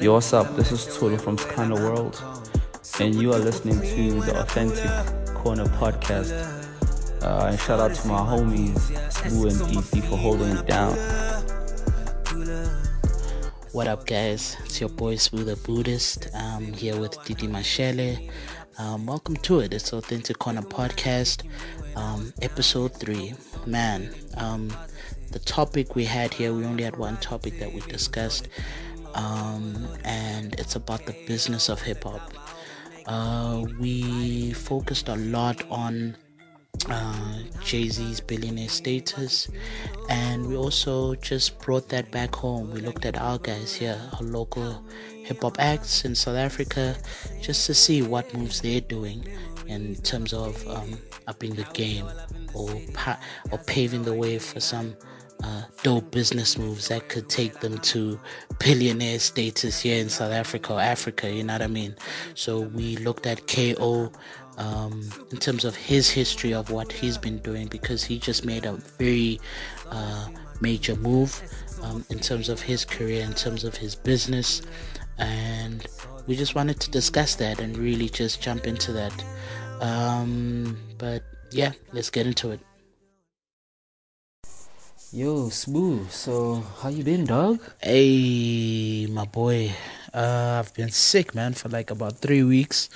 Yo, what's up? This is Tulu from Skhanda World, and you are listening to the Authentic Corner podcast. Uh, and shout out to my homies, Boo and DP, for holding it down. What up, guys? It's your boy Smooth the Buddhist. I'm here with Didi Mashele. Um, welcome to it. It's Authentic Corner Podcast, um, episode three. Man, um, the topic we had here, we only had one topic that we discussed, um, and it's about the business of hip hop. Uh, we focused a lot on uh, Jay Z's billionaire status, and we also just brought that back home. We looked at our guys here, our local hip hop acts in South Africa, just to see what moves they're doing in terms of um, upping the game or pa- or paving the way for some uh, dope business moves that could take them to billionaire status here in South Africa or Africa, you know what I mean? So we looked at KO um, in terms of his history of what he's been doing because he just made a very uh, major move um, in terms of his career, in terms of his business, and we just wanted to discuss that and really just jump into that. Um, but yeah, let's get into it. Yo, Smooth. So, how you been, dog? Hey, my boy. Uh, I've been sick, man, for like about three weeks.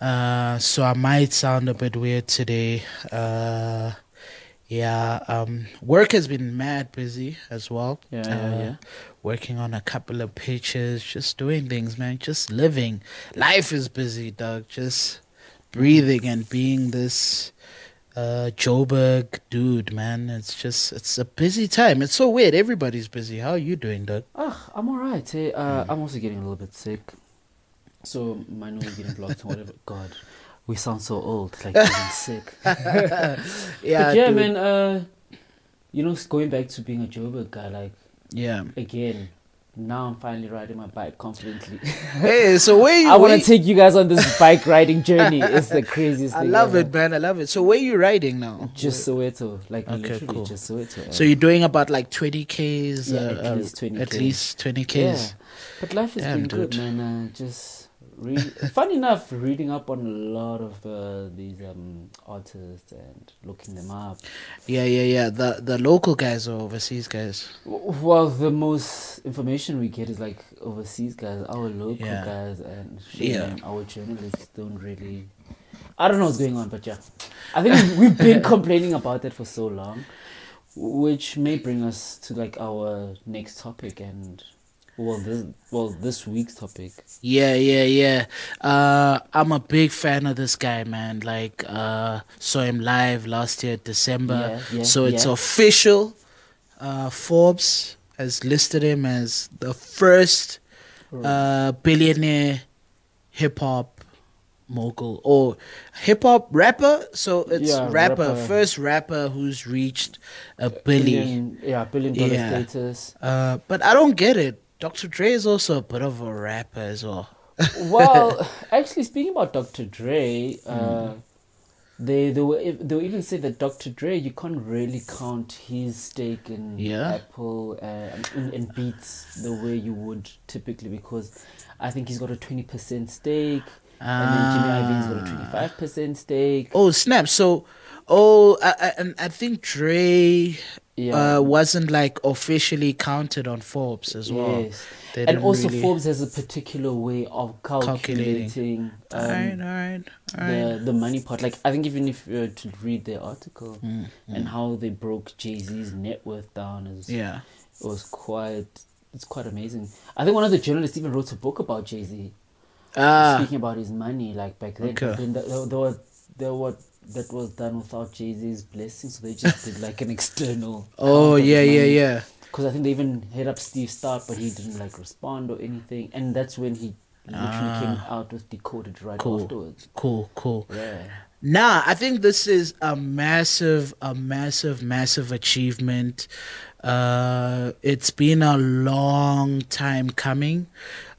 Uh, so I might sound a bit weird today. Uh, yeah, um, work has been mad busy as well. Yeah, uh, yeah, yeah. Working on a couple of pitches, just doing things, man. Just living. Life is busy, dog. Just breathing and being this uh Joburg dude, man. It's just it's a busy time. It's so weird. Everybody's busy. How are you doing, Doug? Ah, I'm alright. Hey, uh, I'm also getting a little bit sick. So, my nose is getting blocked and whatever. God, we sound so old, like getting sick. Yeah, but yeah, dude. man, uh, you know, going back to being a Joburg guy, like, Yeah. again, now I'm finally riding my bike confidently. Hey, so where you? I want to take you guys on this bike riding journey. It's the craziest I thing. I love ever. it, man. I love it. So where you riding now? Just Soweto, like Okay, literally cool. just Soweto. So you're doing about like 20 Ks? Yeah, uh, at least 20 At Ks. least 20 Ks. Yeah, but life has Damn, been good, dude. man. Uh, just read. Funny enough, reading up on a lot of uh, these um, artists and looking them up. Yeah, yeah, yeah. The the local guys or overseas guys? Well, the most information we get is like overseas guys, our local Yeah. guys, and Yeah. man, our journalists don't really. I don't know what's going on, but yeah, I think we've- we've been complaining about that for so long, which may bring us to like our next topic and. Well, this well this week's topic. Yeah, yeah, yeah. Uh, I'm a big fan of this guy, man. Like, uh, saw him live last year, December. Yeah, yeah, so it's yeah. official. Uh, Forbes has listed him as the first uh, billionaire hip hop mogul or hip hop rapper. So it's rapper, rapper. first rapper who's reached a billion. billion, yeah, billion dollar status. Uh, but I don't get it. Dr. Dre is also a bit of a rapper as well. well, actually, speaking about Dr. Dre, uh, Mm. they they were they will even say that Dr. Dre you can't really count his stake in Yeah. Apple and, in Beats the way you would typically because I think he's got a twenty percent stake. and then Jimmy Iovine's got a Ah. twenty-five percent stake. Oh snap! So, oh, I, I, I think Dre Yeah. uh, wasn't like officially counted on Forbes as well. Yes. And also, really- Forbes has a particular way of Calculating. calculating, um, all right, all right, all right. the the money part. Like I think even if you were to read their article Mm, and how they broke Jay Z's net worth down is yeah. it was quite it's quite amazing. I think one of the journalists even wrote a book about Jay Z, Ah, speaking about his money like back then. Okay. Then there were there were that was done without Jay Z's blessing, so they just did like an external. oh yeah, yeah, yeah. Because I think they even hit up Steve Stark, but he didn't like respond or anything, and that's when he literally came out with Decoded right Ah. Cool. afterwards. Cool, cool. Yeah. Nah, I think this is a massive, a massive, massive achievement. Uh, it's been a long time coming.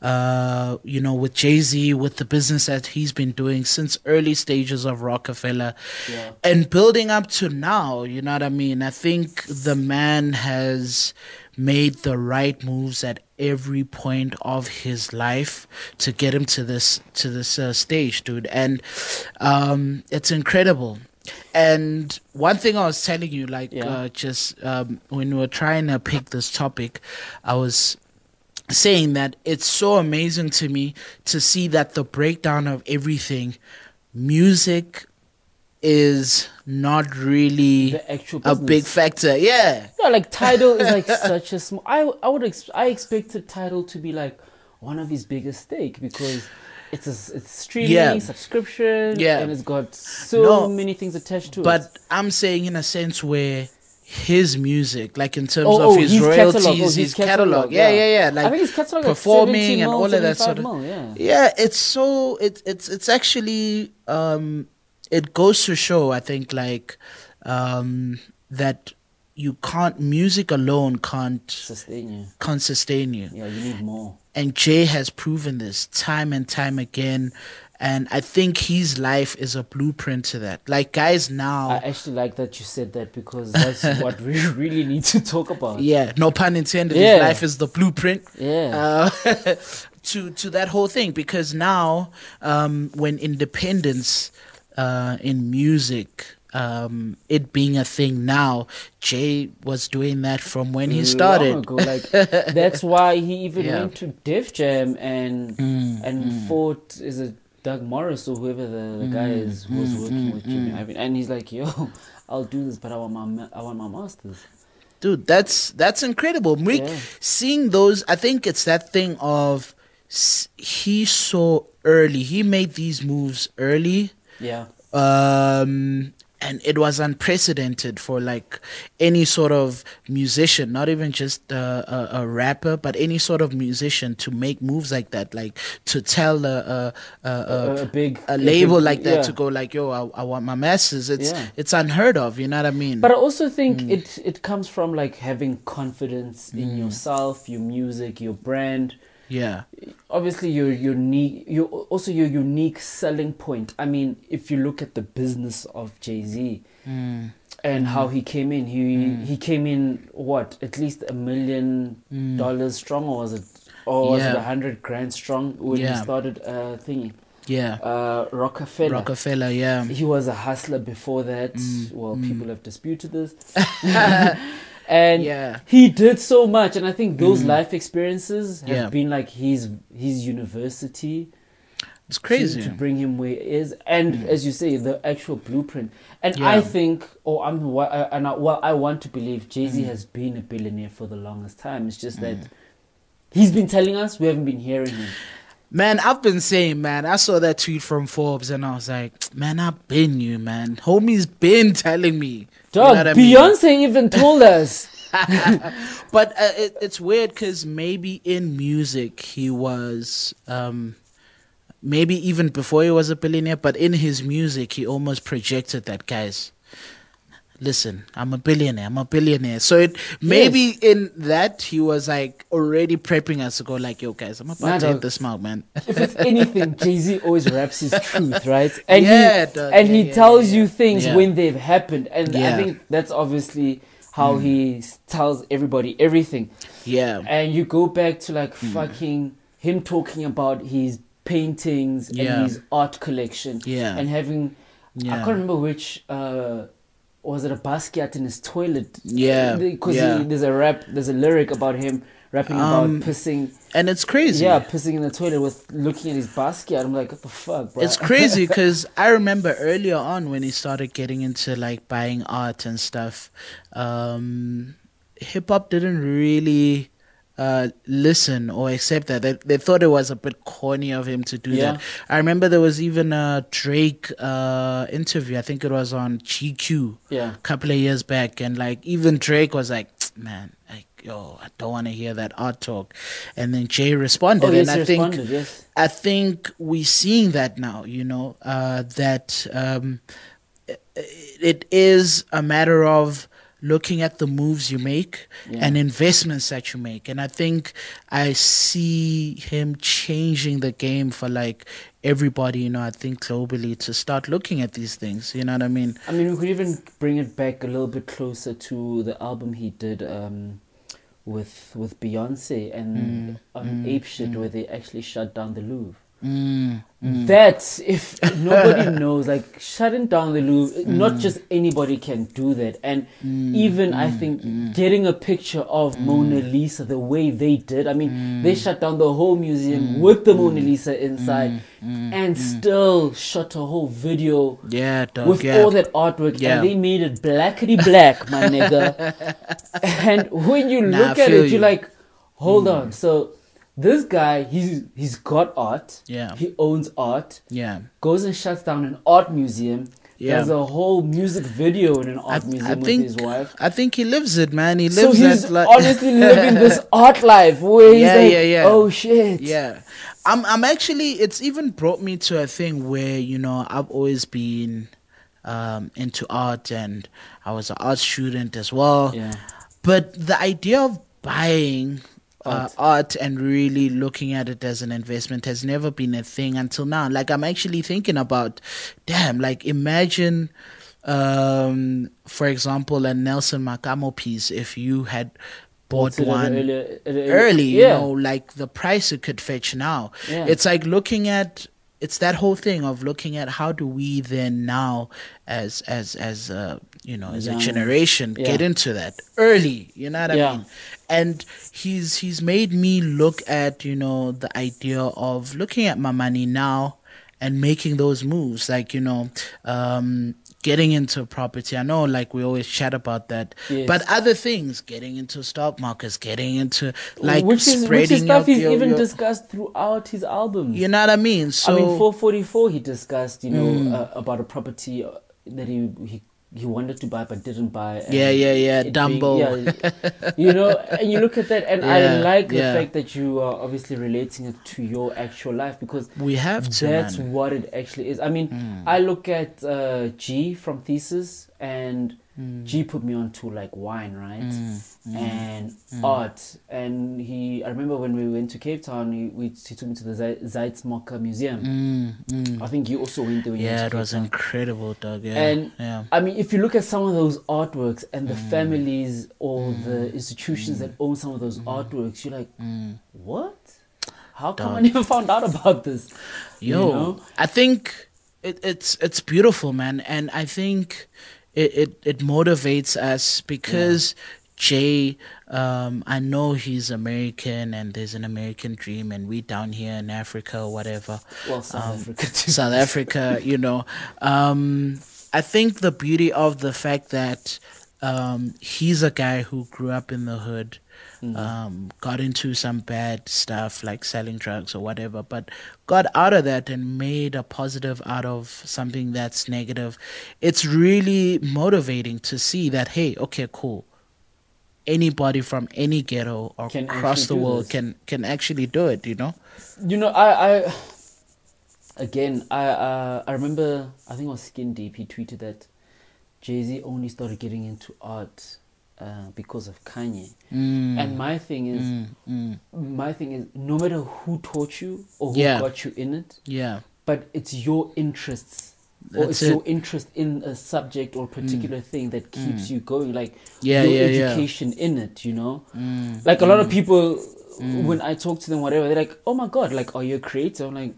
Uh, you know, with Jay Z, with the business that he's been doing since early stages of Roc-A-Fella, Yeah. and building up to now. You know what I mean? I think the man has made the right moves at every point of his life to get him to this to this uh, stage, dude. And um, it's incredible. And one thing I was telling you, like, Yeah. uh, just um, when we were trying to pick this topic, I was saying that it's so amazing to me to see that the breakdown of everything, music is not really a big factor. Yeah. Yeah, like Tidal is like such a small. I I would ex- I expected Tidal to be like one of his biggest stake because it's a, it's streaming Yeah. subscription Yeah. and it's got so No, many things attached to it. But I'm saying in a sense where his music, like in terms Oh, of oh, his, his royalties, catalog, oh, his, his catalog. catalog, Yeah, yeah. yeah, yeah. Like I think his catalog performing and all of that sort of. mil, yeah. Yeah, it's so it it's it's actually um it goes to show I think like um that you can't music alone can't sustain you. can't sustain you. Yeah, you need more. And Jay has proven this time and time again. And I think his life is a blueprint to that. Like guys now I actually like that you said that because that's what we really need to talk about. Yeah, no pun intended. Yeah. His life is the blueprint. Yeah. Uh, to to that whole thing because now um, when independence uh, in music um, it being a thing now jay was doing that from when he started ago. Like that's why he even Yeah. went to Def Jam and Mm, and fought is it Doug Morris or whoever the, the guy Mm, is who was working with Jimmy Iovine, and he's like, "Yo, I'll do this, but I want my I want my masters." dude that's that's incredible. We Yeah. seeing those i think it's that thing of he saw early. He made these moves early. Yeah, um and it was unprecedented for like any sort of musician not even just uh, a, a rapper but any sort of musician to make moves like that like to tell a a, a, a, a, a big a label big- like that yeah. to go like yo I, I want my masses it's Yeah. it's unheard of you know what i mean But I also think Mm. it it comes from like having confidence in yourself, your music, your brand. Yeah Obviously, your unique, your also your unique selling point. I mean, if you look at the business of Jay Z Mm. and how he came in, he he came in what at least a million dollars strong, or was it, or was it Mm. A hundred grand strong when Yeah. he started uh, thingy, yeah uh, Roc-A-Fella. Roc-A-Fella yeah He was a hustler before that. Mm, Well, people have disputed this. and Yeah. he did so much, and I think those mm. life experiences have Yeah. been like his his university it's crazy to, bring him where he is, and mm. as you say, the actual blueprint. And Yeah. I think, or I'm, and I, well, I want to believe Jay Mm. Z has been a billionaire for the longest time. It's just that mm. he's been telling us, we haven't been hearing him. Man, I've been saying, man, I saw that tweet from Forbes and I was like, man, I've been you, man. Homie's been telling me. You know I mean? Beyonce even told us. But uh, it, it's weird because maybe in music he was, um, maybe even before he was a billionaire, but in his music he almost projected that, guys. Listen, I'm a billionaire. I'm a billionaire. So it maybe in that he was like already prepping us to go like, yo, guys, I'm about Nah, to hit this mark, man. if it's anything, Jay Z always raps his truth, right? And Yeah, he dog, and yeah, he yeah, tells you things when they've happened, and. Mm. I think that's obviously how he tells everybody everything. Yeah. And you go back to like Mm. fucking him talking about his paintings and his art collection, Yeah. and having I can't remember which. uh was it a Basquiat in his toilet? Yeah, because yeah. there's a rap, there's a lyric about him rapping Um, about pissing And it's crazy. yeah, pissing in the toilet with looking at his basket. I'm like, what the fuck, bro? It's crazy because I remember earlier on when he started getting into like buying art and stuff, um, hip hop didn't really uh, listen or accept that. They, they thought it was a bit corny of him to do Yeah. that. I remember there was even a Drake uh, interview, I think it was on GQ Yeah. a couple of years back, and like even Drake was like, man, like, yo, I don't want to hear that art talk. And then Jay responded, Oh, yes, and I think. yes. I think we're seeing that now, you know, uh, that um, it, it is a matter of looking at the moves you make Yeah. and investments that you make. And I think I see him changing the game for like everybody, you know, I think globally to start looking at these things. You know what I mean? I mean, we could even bring it back a little bit closer to the album he did um, with with Beyonce and mm, um, mm, on Ape Shit mm. where they actually shut down the Louvre. Mm, mm, That if nobody knows, like shutting down the Louvre, not mm. just anybody can do that. And mm, even I think getting a picture of Mona Lisa the way they did, I mean, they shut down the whole museum with the Mona Lisa inside, and still shot a whole video Yeah, dog. with yeah. all that artwork, Yeah. and they made it blackety black, my nigga. and when you Nah, look at it, you. you're like, hold on. So this guy, he's he's got art. Yeah. He owns art. yeah. Goes and shuts down an art museum. Yeah. Does a whole music video in an I, art museum I with think his wife. I think he lives it, man. He lives So he's honestly living this art life where he's Yeah, like, yeah, yeah. oh shit. Yeah. I'm I'm actually it's even brought me to a thing where, you know, I've always been um into art and I was an art student as well. Yeah. But the idea of buying uh, Art. art and really looking at it as an investment has never been a thing until now. Like I'm actually thinking about, damn, like imagine, um, for example, a Nelson Makamo piece. If you had bought Bought it at one earlier- early, you yeah. know, like the price it could fetch now. Yeah. It's like looking at it's that whole thing of looking at how do we then now as as as uh, you know as a generation Yeah. get into that early you know what i Yeah. mean and he's he's made me look at you know the idea of looking at my money now and making those moves like you know um getting into property i know like we always chat about that Yes. but other things getting into stock markets getting into like which is which spreading is stuff he's even your- discussed throughout his albums. you know what i mean so I mean, 444, he discussed, you know, Mm. uh, about a property that he, he he wanted to buy but didn't buy. and Yeah, yeah, yeah, Dumbo. yeah, you know, and you look at that, and I like the yeah. fact that you are obviously relating it to your actual life because we have to that's man. what it actually is. I mean, Mm. I look at uh, G from Thesis, and Mm. G put me on to like wine, right? Mm, and art. And he, I remember when we went to Cape Town, he, we, he took me to the Zei- Zeitz Museum. Mm, mm. I think you also went there. When you Yeah, it was Town. incredible, dog. Yeah, And yeah. I mean, if you look at some of those artworks and Mm. the families or the institutions that own some of those Mm. artworks, you're like, what? How come I never found out about this? Yo, You know? I think it, it's it's beautiful, man, and I think it it, it motivates us because Jay, um, I know he's American and there's an American dream, and we down here in Africa or whatever. Well, South Um, Africa too. South Africa, you know. Um, I think the beauty of the fact that um, he's a guy who grew up in the hood, um, got into some bad stuff like selling drugs or whatever, but got out of that and made a positive out of something that's negative. It's really motivating to see that, hey, okay, cool. Anybody from any ghetto or Can across the world this. can can actually do it, you know? You know, I, I again, I, uh, I remember, I think it was Skin Deep. He tweeted that Jay Z only started getting into art uh, because of Kanye. Mm, And my thing is, mm, mm. my thing is, no matter who taught you or who Yeah. got you in it, Yeah. but it's your interests. Or That's it's your interest in a subject or particular thing that keeps you going, like Yeah, your yeah, yeah. education in it, you know. Mm, Like a lot of people, when I talk to them, whatever, they're like, "Oh my god, like, are you a creator?" I'm like,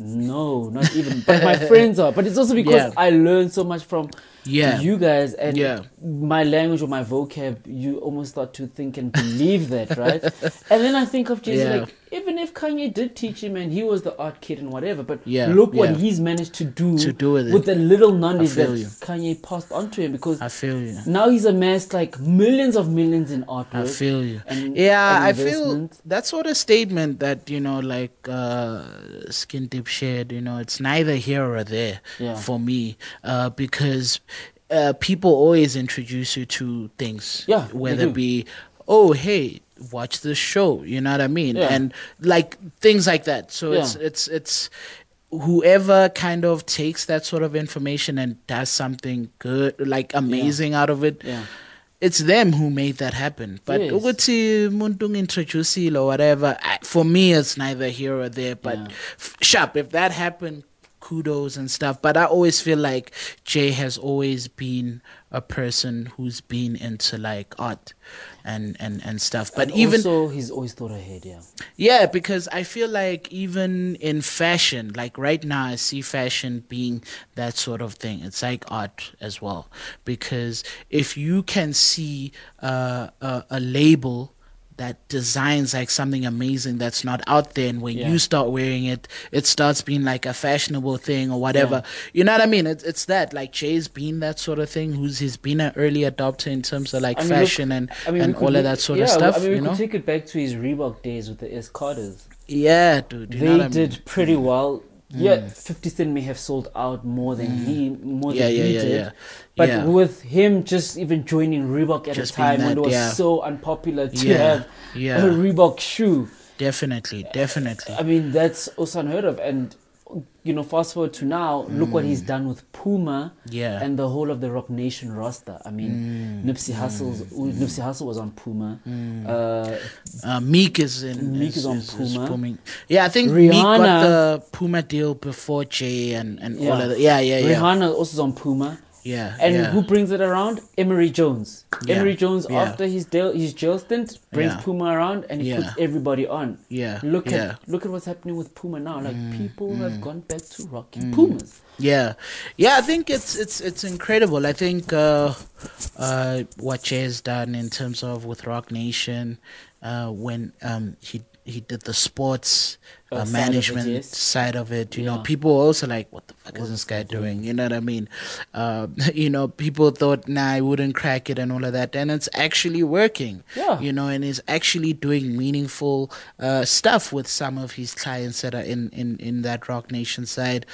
"No, not even." But my friends are. But it's also because Yeah. I learned so much from Yeah. you guys, and Yeah. My language or my vocab. You almost start to think and believe that, right? and then I think of Jay Z, Yeah. like, even if Kanye did teach him, and he was the art kid and whatever, but Yeah, look what he's managed to do To do with it. the little knowledge that you. Kanye passed on to him because I feel you. now he's amassed like millions of millions in artwork. I feel you. and- yeah, and I feel that sort of statement that you know, like uh, Skin Dip shared. You know, it's neither here or there Yeah. for me uh, because uh, people always introduce you to things. Yeah, whether it be oh hey watch this show you know what i mean Yeah. and like things like that so it's Yeah. it's it's whoever kind of takes that sort of information and does something good like amazing out of it Yeah. it's them who made that happen but ukuthi umuntu introduce or whatever I- for me it's neither here or there but Yeah. f- sharp if that happened kudos and stuff. But I always feel like Jay has always been a person who's been into like art and and and stuff. But And even also, he's always thought ahead. Yeah. yeah, because I feel like even in fashion, like right now, I see fashion being that sort of thing. It's like art as well. Because if you can see uh, a, a label that designs like something amazing that's not out there, and when Yeah. you start wearing it, it starts being like a fashionable thing or whatever. You know what I mean? It's it's that like Jay's been that sort of thing. Who's he's been an early adopter in terms of like I mean, look, fashion and I mean, and could all of that sort yeah, of stuff. I mean, we you could know? take it back to his Reebok days with the S. Carters. yeah, dude. You know they what I mean? did pretty well. Yeah, Fifty Cent may have sold out more than he more Mm. Yeah, than yeah, he yeah, did. But with him just even joining Reebok at Just a time when it was so unpopular to Yeah, have a Reebok shoe, Definitely, definitely. I mean that's also unheard of. And you know, fast forward to now, look what he's done with Puma Mm. Yeah. Mm. and the whole of the Roc Nation roster. I mean, Nipsey Hussle's Nipsey Hussle was on Puma. Uh, Uh, Meek is in. Meek is on Puma. booming. Yeah, I think Meek got the Puma deal before Jay and and all of that. Yeah, yeah, yeah. Rihanna also is on Puma. Yeah, And yeah. who brings it around? Emory Jones. Yeah, Emory Jones, yeah. after his jail, his jail stint, brings. Puma around and he puts everybody on. Yeah, Look. Mm, at look at what's happening with Puma now. Like people have gone back to rocking Pumas. Yeah, yeah. I think it's it's it's incredible. I think uh, uh, what Jay has done in terms of with Roc Nation, uh, when um, he he did the sports Uh, uh, side of it, management yes. side of it. You know, people also like, "What the fuck is this guy doing?" You know what I mean? Uh, you know, people thought, "Nah, I wouldn't crack it," and all of that, and it's actually working. Yeah. you know, and he's actually doing meaningful uh, stuff with some of his clients that are in in in that Roc Nation side.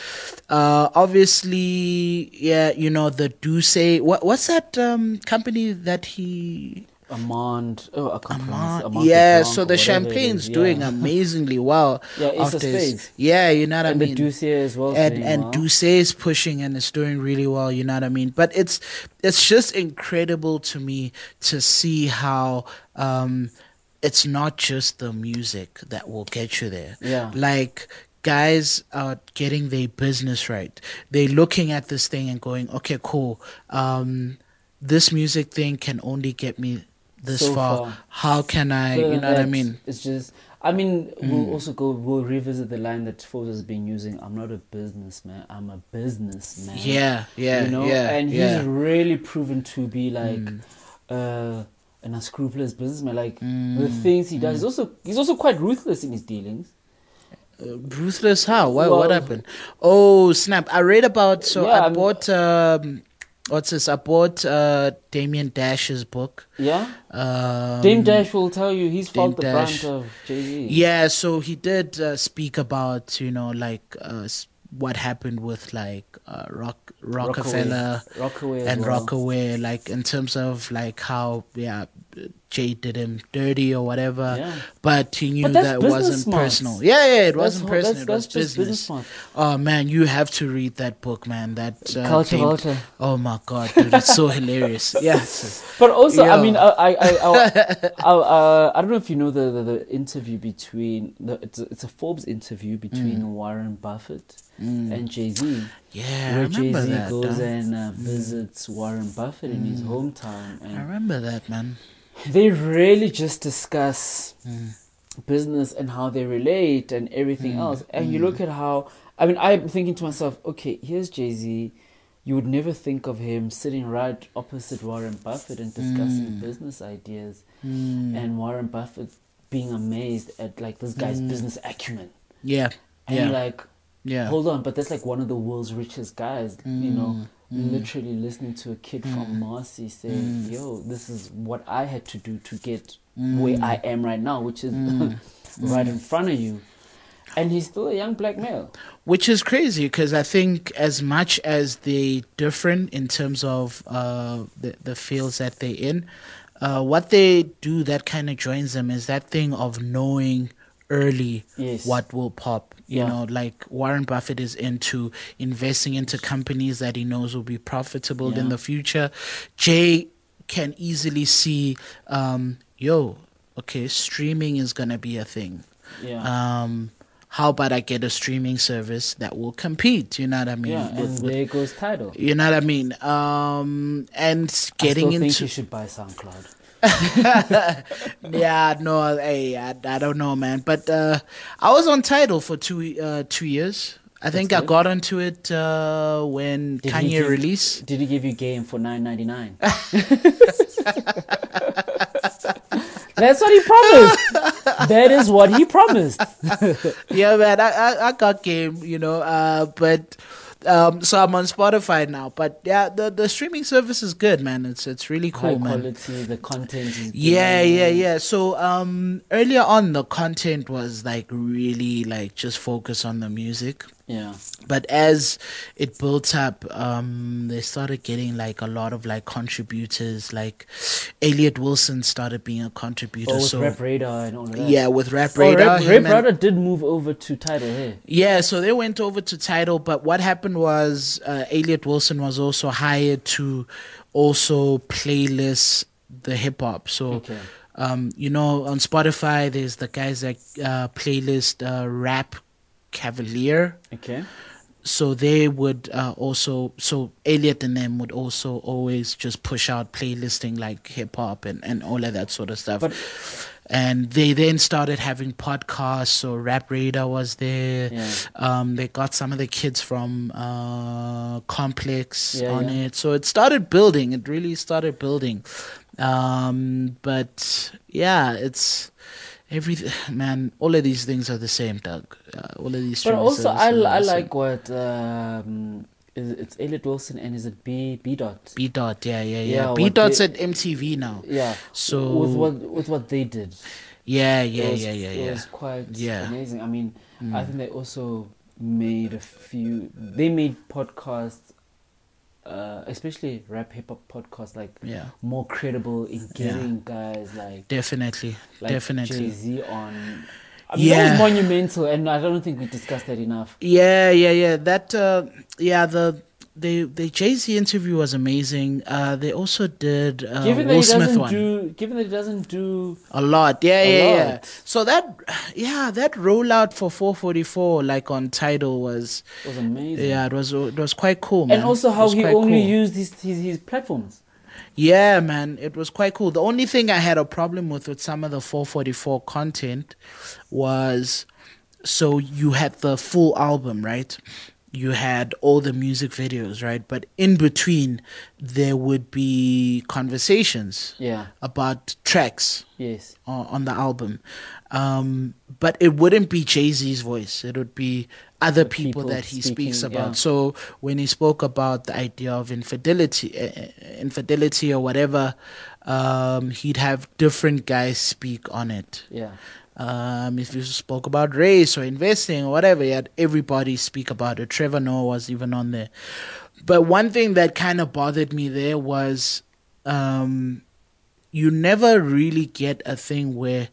Uh, obviously, yeah, you know the D'ussé. What what's that um, company that he? Amand, oh, I can't. Amand- Amand yeah, Blanc so the champagne's is, doing amazingly well. Yeah, of after his- Yeah, you know what and I the mean. Ducier as well. and and well. Is pushing and is doing really well. You know what I mean? But it's it's just incredible to me to see how um, it's not just the music that will get you there. Yeah. like guys are getting their business right. They're looking at this thing and going, okay, cool. Um, this music thing can only get me this So far. far. How can I? So you know what I mean? Mm. It's just. I mean, we'll also go. We'll revisit the line that Foles has been using. I'm not a businessman. I'm a businessman. Yeah, yeah, you know, yeah, and yeah. he's really proven to be like Mm. uh, an unscrupulous businessman. Like the Mm, things he does, he's also he's also quite ruthless in his dealings. Ruthless how? Why, what happened? Oh snap! I read about so Yeah, I I'm- bought um, what's this? I bought uh Damon Dash's book. Yeah, Um, Dame Dash will tell you he's Dame felt the Dash. brunt of Jay Z. Yeah, so he did uh, speak about you know like uh, what happened with like uh, Rock Roc-A-Fella Rocawear, as and well. Rocawear, like in terms of like how yeah Jay did him dirty or whatever, Yeah. but he knew But that wasn't smarts. personal. Yeah, yeah, it That's wasn't personal. that's- it was that's business business. Oh man, you have to read that book, man. That uh, Culture Dame- Vulture. Oh my god, dude, it's so hilarious. Yes. But also, I mean, I, I, I, I, uh, I don't know if you know the, the, the interview between the it's a, it's a Forbes interview between Mm. Warren Buffett and Jay Z, Yeah, where Jay Z goes huh? and uh, visits Warren Buffett in Mm. his hometown, I remember that, man. They really just discuss Mm. business and how they relate and everything Mm. else. And you look at how I mean, I'm thinking to myself, okay, here's Jay Z. You would never think of him sitting right opposite Warren Buffett and discussing business ideas, Mm. and Warren Buffett being amazed at like this guy's business acumen. Yeah, And yeah, like, yeah. hold on, but that's like one of the world's richest guys, you know, Mm. literally listening to a kid from Marcy saying, yo, this is what I had to do to get where Mm. I am right now, which is right in front of you. And he's still a young black male. which is crazy because I think as much as they different in terms of uh, the the fields that they're in, uh, what they do that kind of joins them is that thing of knowing early Yes. what will pop. You Yeah. know, like Warren Buffett is into investing into companies that he knows will be profitable in the future. Jay can easily see, um, yo, okay, streaming is gonna be a thing Yeah. um, how about I get a streaming service that will compete? You know what I mean? Yeah, and with- there goes Tidal. you know what I mean? Um, and getting I still think into you should buy SoundCloud. yeah, no, hey, I, I don't know, man. But uh, I was on Tidal for two uh, two years. I think I got onto it uh, when Did Kanye give- released. Did he give you game for nine ninety nine? That's what he promised. that is what he promised. yeah, man, I, I, I got game, you know, uh, but um, so I'm on Spotify now. But yeah, the, the streaming service is good, man. It's it's really High cool, man. quality, the content is Yeah, good. yeah, yeah. So um, earlier on, the content was like really like just focus on the music. Yeah. but as it built up um they started getting like a lot of like contributors like elliott wilson started being a contributor Oh, with so Rap Radar and all that. yeah with rap Oh, radar Rap, Rap Radar did move over to Tidal here. yeah so they went over to Tidal but what happened was uh, elliott wilson was also hired to also playlist the hip-hop so Okay. um, you know, on Spotify, there's the guys that uh, playlist uh, Rap Caviar. Okay. so they would uh, also so Elliott and them would also always just push out playlisting like hip hop and, and all of that sort of stuff. But- and they then started having podcasts. So Rap Radar was there. Yeah. Um, they got some of the kids from uh, Complex Yeah, on yeah. it. So it started building. It really started building. Um, but yeah, it's every man. All of these things are the same, Doug. Uh, all of these. But also, I, I like what um, is it's Elliott Wilson and is it B B dot? B dot, yeah, yeah, Yeah, yeah. B dot's they- at MTV now. Yeah. So- with what with what they did, Yeah, yeah, was, yeah, yeah, it yeah. was quite Yeah. Mm. amazing. I mean, I think they also made a few. They made podcasts, uh, especially rap hip hop podcasts, like Yeah. more credible in getting guys like Definitely, like definitely. Jay Z on. I mean, Yeah. that was monumental, and I don't think we discussed that enough. Yeah, yeah, yeah. That, uh, yeah, the the the Jay Z interview was amazing. Uh, they also did uh, given that Will he Smith doesn't one do, given that he doesn't do, a lot. Yeah, A yeah, yeah. So that, yeah, that rollout for 444 like on Tidal was, was amazing. yeah, it was it was quite cool, man. and also how he only cool. used his, his his platforms. Yeah, man, it was quite cool. The only thing I had a problem with with some of the 444 content was so you had the full album, right? You had all the music videos, right? But in between, there would be conversations Yeah. about tracks Yes. on, on the album. Um, but it wouldn't be Jay Z's voice. It would be other people, people that he speaks about. yeah. So when he spoke about the idea of infidelity, uh, infidelity or whatever, um, he'd have different guys speak on it. Yeah. Um, if you spoke about race or investing or whatever, you had everybody speak about it. Trevor Noah was even on there. But one thing that kind of bothered me there was um, you never really get a thing where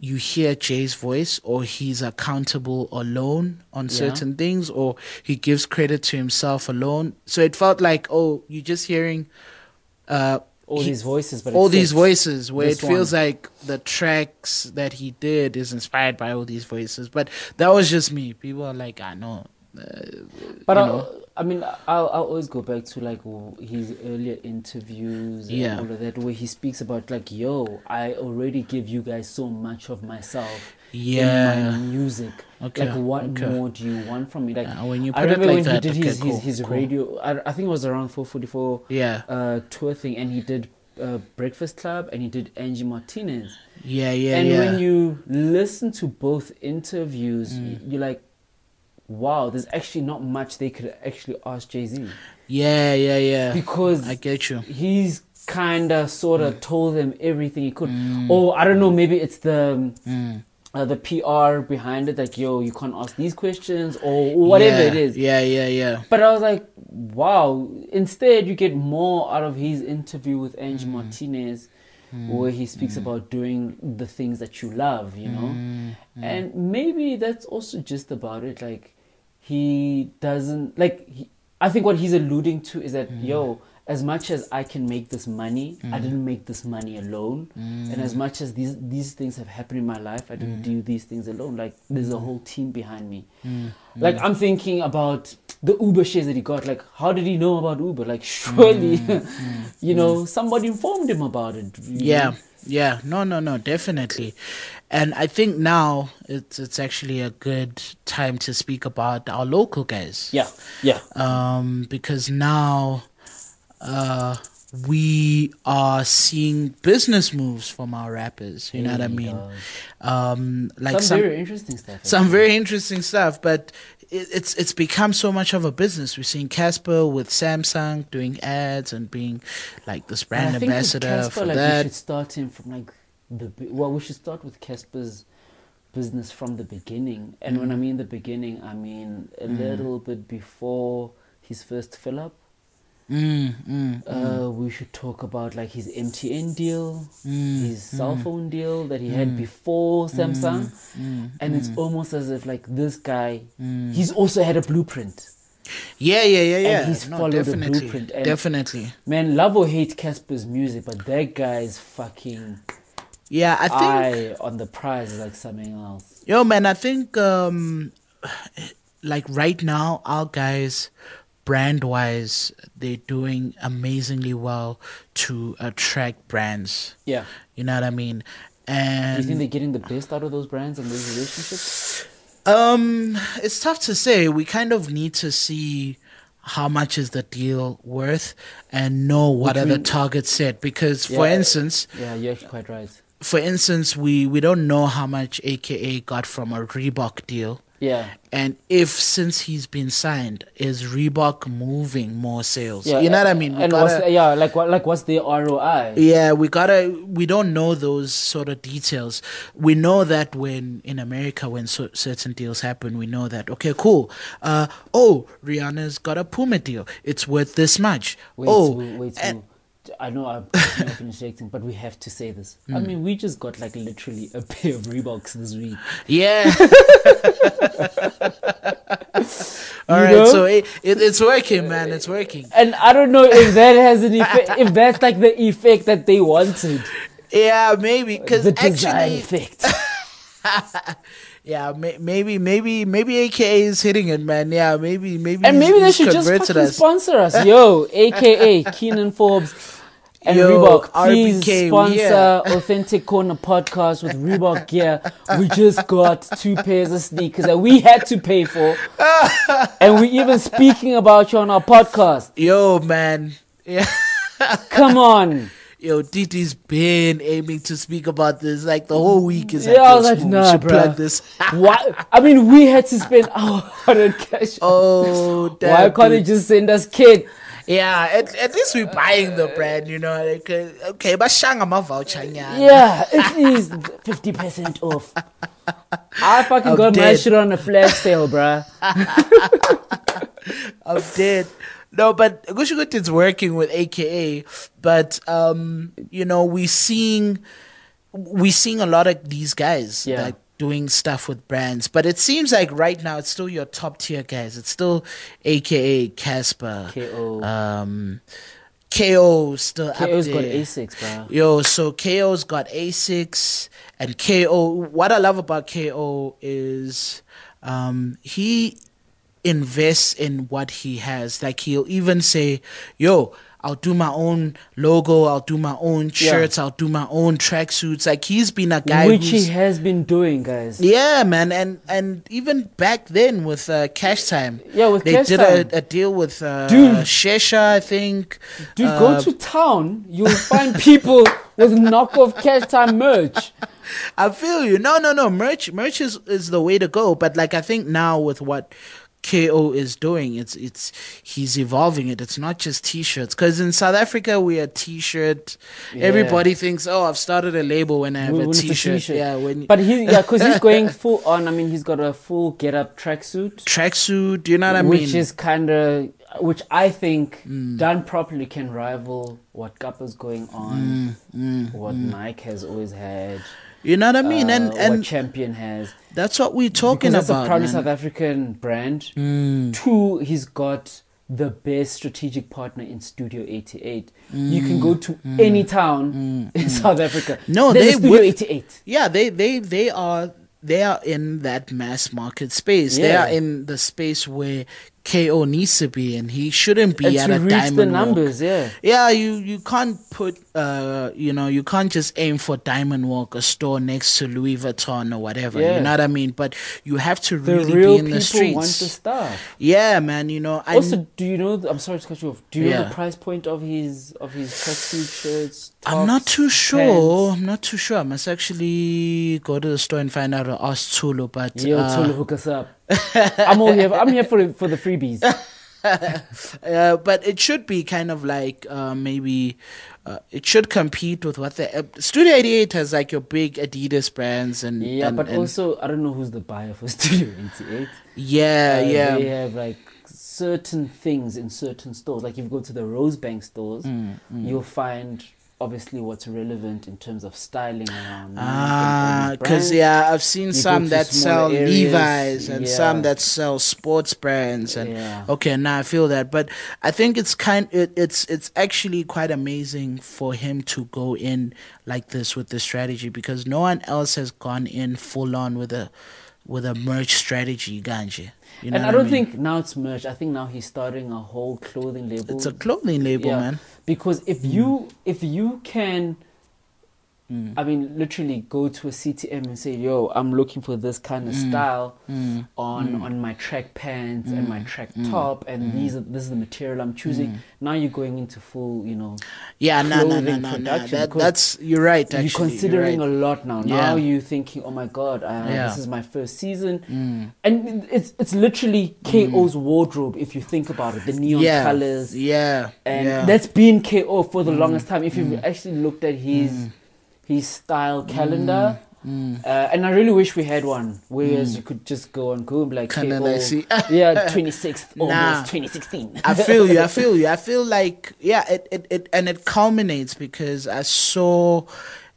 you hear Jay's voice or he's accountable alone on Yeah. certain things or he gives credit to himself alone. So it felt like, oh, you're just hearing uh, All he- these voices, but all these voices where it feels one. like the tracks that he did is inspired by all these voices but that was just me people are like i know uh, But I, know. I mean, I'll, I'll always go back to like his earlier interviews and Yeah. all of that, where he speaks about like, "Yo, I already give you guys so much of myself Yeah. in my music. Okay, Like, what okay. more do you want from me? Like, Uh, when you I put it remember like when that, he did okay, his cool, his, his cool. radio. I, I think it was around 444 yeah uh, tour thing, and he did uh, Breakfast Club, and he did Angie Martinez. yeah yeah yeah. and yeah when you listen to both interviews, Mm. you're like, wow, there's actually not much they could actually ask Jay Z yeah yeah yeah because i get you he's kind of sort Mm. of told them everything he could. Or I don't know, maybe it's the. Mm. Uh, the PR behind it, like yo, you can't ask these questions or whatever yeah, it is. yeah yeah yeah But I was like, wow. Instead, you get more out of his interview with Angie Mm. Martinez, where he speaks about doing the things that you love, you know? Mm. And maybe that's also just about it. Like, he doesn't, like, he, I think what he's alluding to is Mm. that, yo, as much as I can make this money, Mm. I didn't make this money alone. Mm. And as much as these these things have happened in my life, I Mm. didn't do these things alone. Like there's a mm. whole team behind me. Mm. Like I'm thinking about the Uber shares that he got. Like how did he know about Uber? Like surely, you know, somebody informed him about it. Yeah, know? yeah, no, no, no, definitely. And I think now it's it's actually a good time to speak about our local guys. yeah, yeah. Um, because now, uh, we are seeing business moves from our rappers. You know what I mean? Um, like some, some very interesting stuff. some actually. very interesting stuff but it, it's it's become so much of a business we're seeing casper with samsung doing ads and being like this And brand I think with ambassador Casper, for like, We that should start him from like the well. We should start with Casper's business from the beginning. And when I Mm. mean the beginning, I mean a little bit before his first fill up. Mm, mm, Uh, we should talk about like his MTN deal, mm, his cell phone deal that he had before Samsung, mm, and it's almost as if like this guy, mm. he's also had a blueprint. yeah yeah yeah yeah. he's no, followed the definitely blueprint. And- definitely. Man, love or hate Casper's music, but that guy's fucking yeah i think eye on the prize is like something else. Yo, man, I think um, like right now, our guys, brand wise, they're doing amazingly well to attract brands. Yeah. You know what I mean? And Do you think they're getting the best out of those brands and those relationships? um, it's tough to say. We kind of need to see how much is the deal worth and know what Which are the targets set. Because, for instance, Yeah, you're quite right. for instance, we we don't know how much AKA got from a Reebok deal. Yeah. And if since he's been signed, is Reebok moving more sales? Yeah. you know what I mean? We and gotta, the, yeah, like what like what's the ROI? yeah, we gotta. We don't know those sort of details. We know that when in America, when so, certain deals happen, we know that okay, cool. Uh, oh, Rihanna's got a Puma deal. It's worth this much. Wait, oh, wait, and- I know I'm not interjecting, but we have to say this. Hmm. I mean, we just got like literally a pair of Reeboks this week. yeah. All right, know? so it, it, it's working, man. It's working. And I don't know if that has an effect, if that's like the effect that they wanted. Yeah, maybe because The design actually, effect. Yeah, may, maybe, maybe, maybe AKA is hitting it, man. Yeah, maybe, maybe. And maybe they should just fucking us. sponsor us. Yo, aka Kiernan Forbes and Yo, Reebok. Please RBK, sponsor here. Authentic Corner podcast with Reebok gear. We just got two pairs of sneakers that we had to pay for. and we're even speaking about you on our podcast. Yo, man. Yeah. Come on. Yo, Titi's been aiming to speak about this like the whole week. Is like, Yeah, I yo, was like, nah, we plug this. Why? I mean, we had to spend our hard cash. Oh, damn. Why can't they dude. just send us kid? Yeah, at, at least we're buying the brand, you know. Like, uh, okay, but shanga ma voucher. Yeah, at least 50% off. I fucking I'm got my shit on a flash sale, bruh. I'm dead. No, but Gushugut is working with AKA, but um, you know, we're seeing we're seeing a lot of these guys Yeah. like doing stuff with brands, but it seems like right now it's still your top tier guys. It's still AKA Casper, KO. um, KO still KO's up got there. A6, bruh. Yo, so KO's got A6 and KO. What I love about KO is um, he invests in what he has. Like he'll even say, "Yo, I'll do my own logo. I'll do my own Yeah. shirts. I'll do my own tracksuits." Like he's been a guy Which he has been doing, guys. yeah, man, and and even back then with uh, Cash Time, Yeah, with Cash Time. they Cash did Time. A, a deal with uh, Dude. Shesha, I think. Dude, Uh, go to town. You'll find people with knockoff cash time merch. I feel you. No, no, no. Merch, merch is, is the way to go. But like, I think now with what KO is doing, it's it's he's evolving it. It's not just t-shirts. Because in South Africa, we are t-shirt. Everybody thinks, oh, I've started a label when I have When a t-shirt. t-shirt. Yeah, when But he, yeah, because he's going full on. I mean, he's got a full get up tracksuit. tracksuit. Do you know what I mean? which is kind of which I think Mm. done properly can rival what Kappa's going on, mm, mm, what mm. Nike has always had, you know what I mean? and uh, and what Champion has. that's what we're talking that's about. a proudly. South African brand. Mm. Two, he's got the best strategic partner in Studio 88. You can go to any town in South Africa. No, There's they Studio would- 88. Yeah, they they they are they are in that mass market space. They Yeah. are in the space where KO needs to be, and he shouldn't be And at a diamond the walk. yeah. Yeah, you you can't put uh you know you can't just aim for Diamond Walk, a store next to Louis Vuitton or whatever. Yeah. You know what I mean? But you have to The really real be in the streets. want the stuff. yeah, man. You know, I also, do you know? The, I'm sorry to cut you off. Do you know the price point of his of his tracksuit shirts? I'm not tops, too sure. pants? I'm not too sure. I must actually go to the store and find out or ask Tulu. But Yo, uh, Tolu, hook us up. I'm all here. I'm here for the, for the freebies. uh, but it should be kind of like uh, maybe uh, it should compete with what the uh, Studio 88 has like your big Adidas brands and Yeah, and- but and- also I don't know who's the buyer for Studio 88. yeah Uh, yeah They have like certain things in certain stores. Like if you go to the Rosebank stores, Mm, you'll find obviously what's relevant in terms of styling around. Nike and all Ah, because yeah, I've seen You some that sell areas, Levi's and some that sell sports brands, and Yeah. okay, now I feel that. But I think it's kind, it, it's it's actually quite amazing for him to go in like this with the strategy because no one else has gone in full on with a with a merch strategy, Ganje. You know and I don't mean? think now it's merch. I think now he's starting a whole clothing label. it's a clothing label, Yeah, man. Because if you if you can, Mm. I mean, literally go to a CTM and say, "Yo, I'm looking for this kind of Mm. style on on my track pants and Mm. my track top, and these are this is the material I'm choosing." Mm. Now you're going into full, you know, Yeah, no, no, no, no, no. production That, that's you're right. Actually, you're considering right. a lot now. Yeah. Now you're thinking, "Oh my God, uh, Yeah. this is my first season." Mm. And it's it's literally KO's wardrobe if you think about it. The neon yeah, colors, Yeah, and yeah. Mm. that's been KO for the longest time. If you've actually looked at his his style calendar, Mm. uh, and I really wish we had one, whereas you could just go on Google like KO, see- yeah, twenty sixth Nah. August, twenty sixteen. I feel you. I feel you. I feel like yeah, it, it, it and it culminates because I saw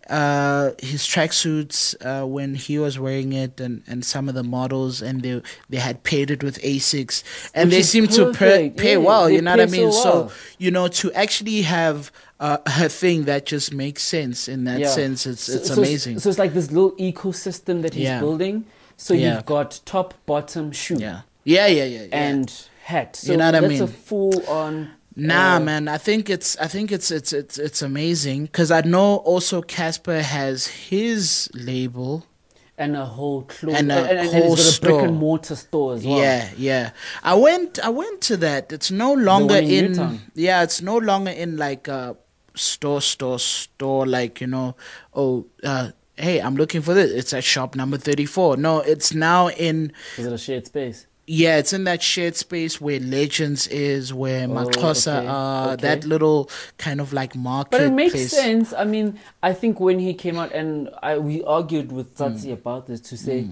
uh his tracksuits uh when he was wearing it and and some of the models and they they had paired it with Asics and Which they seem to pair, perfect. pair Yeah, well you know what I mean so so you know to actually have uh, a thing that just makes sense in that Yeah. sense it's it's so amazing So it's like this little ecosystem that he's Yeah. building. So you've got top, bottom, shoe, yeah yeah yeah yeah, and hat. So You know what I that's mean? a full on. Nah, uh, man. I think it's I think it's it's it's it's amazing because I know also Cassper has his label. and a whole clothes And and, a and, and whole it's got a brick store. and mortar store as well. Yeah, yeah. I went I went to that. It's no longer in Newtown? yeah. It's no longer in like a store store store like you know. Oh, uh, hey, I'm looking for this. It's at shop number thirty four. No, it's now in. Is it a shared space? Yeah, it's in that shared space where Legends is, where Oh, okay, are, okay. that little kind of like market. But it makes place. sense. I mean, I think when he came out, and I we argued with Tsatsi Mm. about this to say,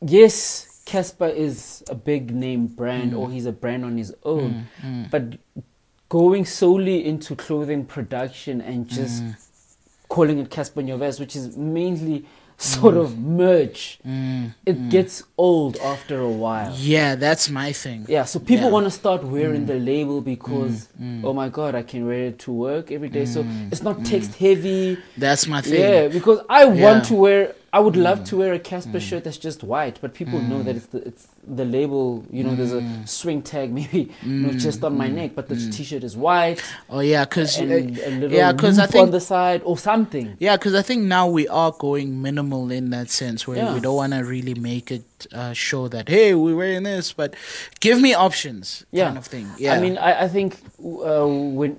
yes, Cassper is a big name brand, Mm. or he's a brand on his own, but going solely into clothing production and just Mm. calling it Cassper Nyovest, which is mainly sort of merch, Mm, it gets old after a while. Yeah, that's my thing. Yeah, so people Yeah. Mm. want to start wearing the label because, oh my god, I can wear it to work every day. So it's not text heavy. That's my thing. Yeah, because I Yeah. Mm. want to wear. I would love to wear a Cassper shirt that's just white, but people know that it's the it's the label. You know, there's a Mm. swing tag maybe not just on my neck, but the t-shirt is white Oh yeah, because and a little yeah, because I think on the side or something. yeah, because I think now we are going minimal in that sense where Yeah. we don't want to really make it uh, show that hey we're wearing this, but give me options, Yeah. kind of thing. Yeah, I mean, I, I think uh, when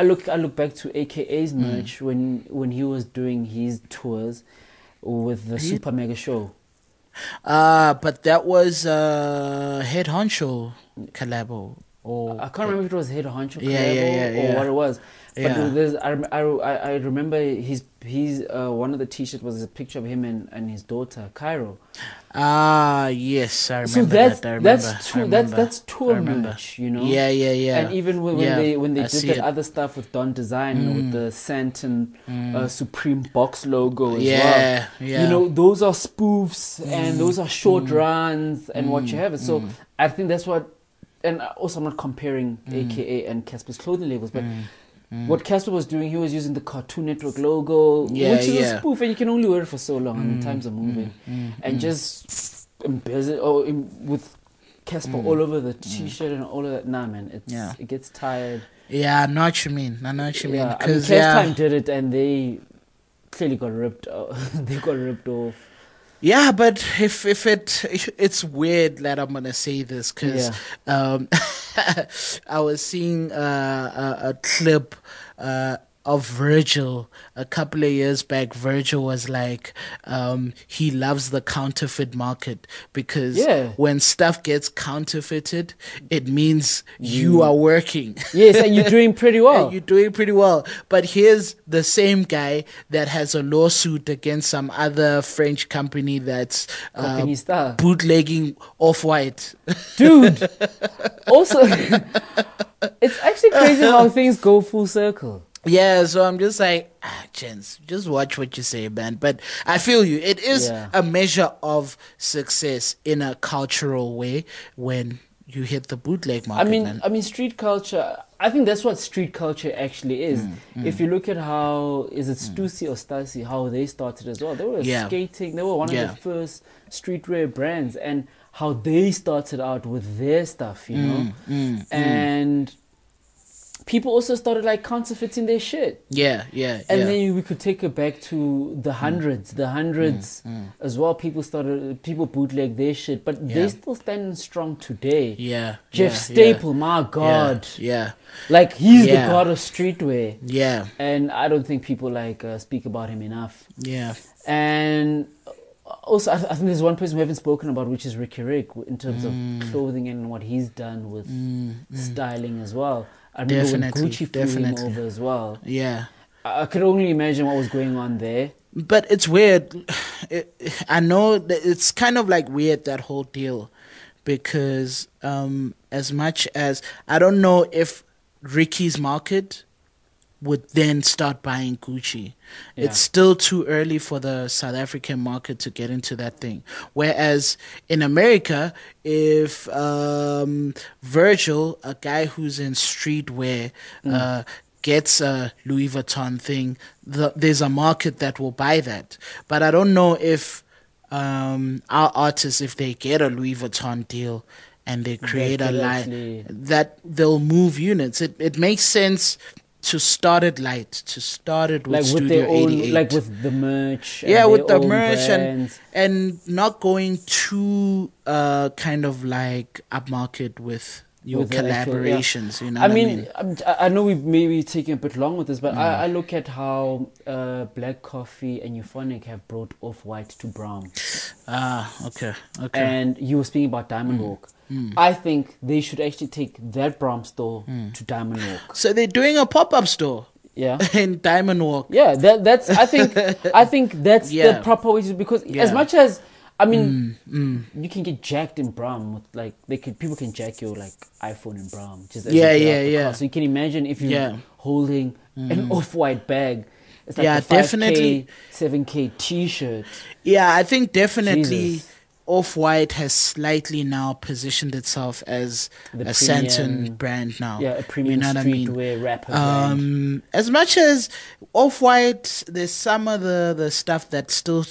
I look, I look back to AKA's Mm. merch when when he was doing his tours with the Super Mega Show. uh, but that was uh, head honcho collabo or I can't remember if it was Head Honcho Yeah, collabo yeah, yeah, or yeah. what it was. But Yeah. I, I, I I remember his his uh, one of the T-shirts was a picture of him and, and his daughter Cairo. Ah, yes, I remember So that's that. I remember. that's tour, remember. that's that's remember. merch, you know. Yeah, yeah, yeah. And even when, when Yeah, they when they I did that it. Mm. other stuff with Don Design with the Santon uh, Supreme box logo as yeah, well. yeah. Mm. You know, those are spoofs and those are short runs and what you have. So Mm. I think that's what and also I'm not comparing Mm. AKA and Cassper's clothing labels, but Mm. what Cassper was doing, he was using the Cartoon Network logo, Yeah, which is yeah. Mm, a spoof, and you can only wear it for so long. I mean, mm, times are moving, mm, and just embezzle or em- with Cassper all over the T-shirt and all of that. Nah, man, it's Mm. Yeah. it gets tired. Yeah, I know what you mean. I know what you mean. Yeah, I mean, Because Cash yeah, Time did it, and they clearly got ripped. they got ripped off. Yeah, but if if it it's weird that I'm gonna say this because um, I was seeing uh, a, a clip uh, of Virgil a couple of years back. Virgil was like, um, he loves the counterfeit market because Yeah. when stuff gets counterfeited, it means you are working. Yes, and you're doing pretty well. And you're doing pretty well. But here's the same guy that has a lawsuit against some other French company that's uh, Company star. bootlegging off white. dude. also, it's actually crazy how things go full circle. Yeah, so I'm just like, ah, gents, just watch what you say, man. But I feel you. It is Yeah. a measure of success in a cultural way when you hit the bootleg market. I mean, man. I mean, street culture. I think that's what street culture actually is. Mm, If you look at how is it Stussy or Stasi, how they started as well. They were Yeah. skating. They were one of the first streetwear brands, and how they started out with their stuff, you know. Mm, and people also started like counterfeiting their shit. yeah, yeah, And yeah. then we could take it back to the hundreds, the hundreds Mm, as well. People started, people bootleg their shit, but Yeah. they're still standing strong today. yeah, Jeff yeah, Staple, my God, Yeah, like he's the god of streetwear, yeah, and I don't think people like uh, speak about him enough. yeah, And also, I, I think there's one person we haven't spoken about, which is Riky Rick, in terms Mm. of clothing and what he's done with styling as well. I remember Definitely, Gucci definitely. over as well. yeah. I I could only imagine what was going on there. But it's weird. It, I know that it's kind of like weird that whole deal because um, as much as I don't know if Riky's market would then start buying Gucci. Yeah. It's still too early for the South African market to get into that thing. Whereas in America, if um, Virgil, a guy who's in streetwear, uh, gets a Louis Vuitton thing, the, there's a market that will buy that. But I don't know if um, our artists, if they get a Louis Vuitton deal and they create a line that they'll move units. It it makes sense to start it light, to start it with like with Studio own, 88. like with the merch. and yeah, with the merch and and not going too uh kind of like upmarket with your the actual- yeah. collaborations. You know, I mean, I I know we may be taking a bit long with this, but Mm. I, I look at how uh, Black Coffee and Euphonik have brought Off White to Brown, ah, okay, okay, and you were speaking about Diamond Mm. Walk. I think they should actually take that Brown store Mm. to Diamond Walk. so they're doing a pop up store Yeah. in Diamond Walk. Yeah, that that's I think I think that's Yeah. the proper way to because Yeah. as much as I mean Mm, you can get jacked in Bram with like they could people can jack your like iPhone in Bram just Yeah, yeah, yeah. car. So you can imagine if you're Yeah. Mm. holding an off white bag. It's like Yeah, a 5K, definitely. 7K t shirt. Yeah, I think definitely Jesus. Off White has slightly now positioned itself as The a Sandton brand now. Yeah, a premium you know what I mean? streetwear rapper brand. Um, as much as Off White, there's some of the the stuff that still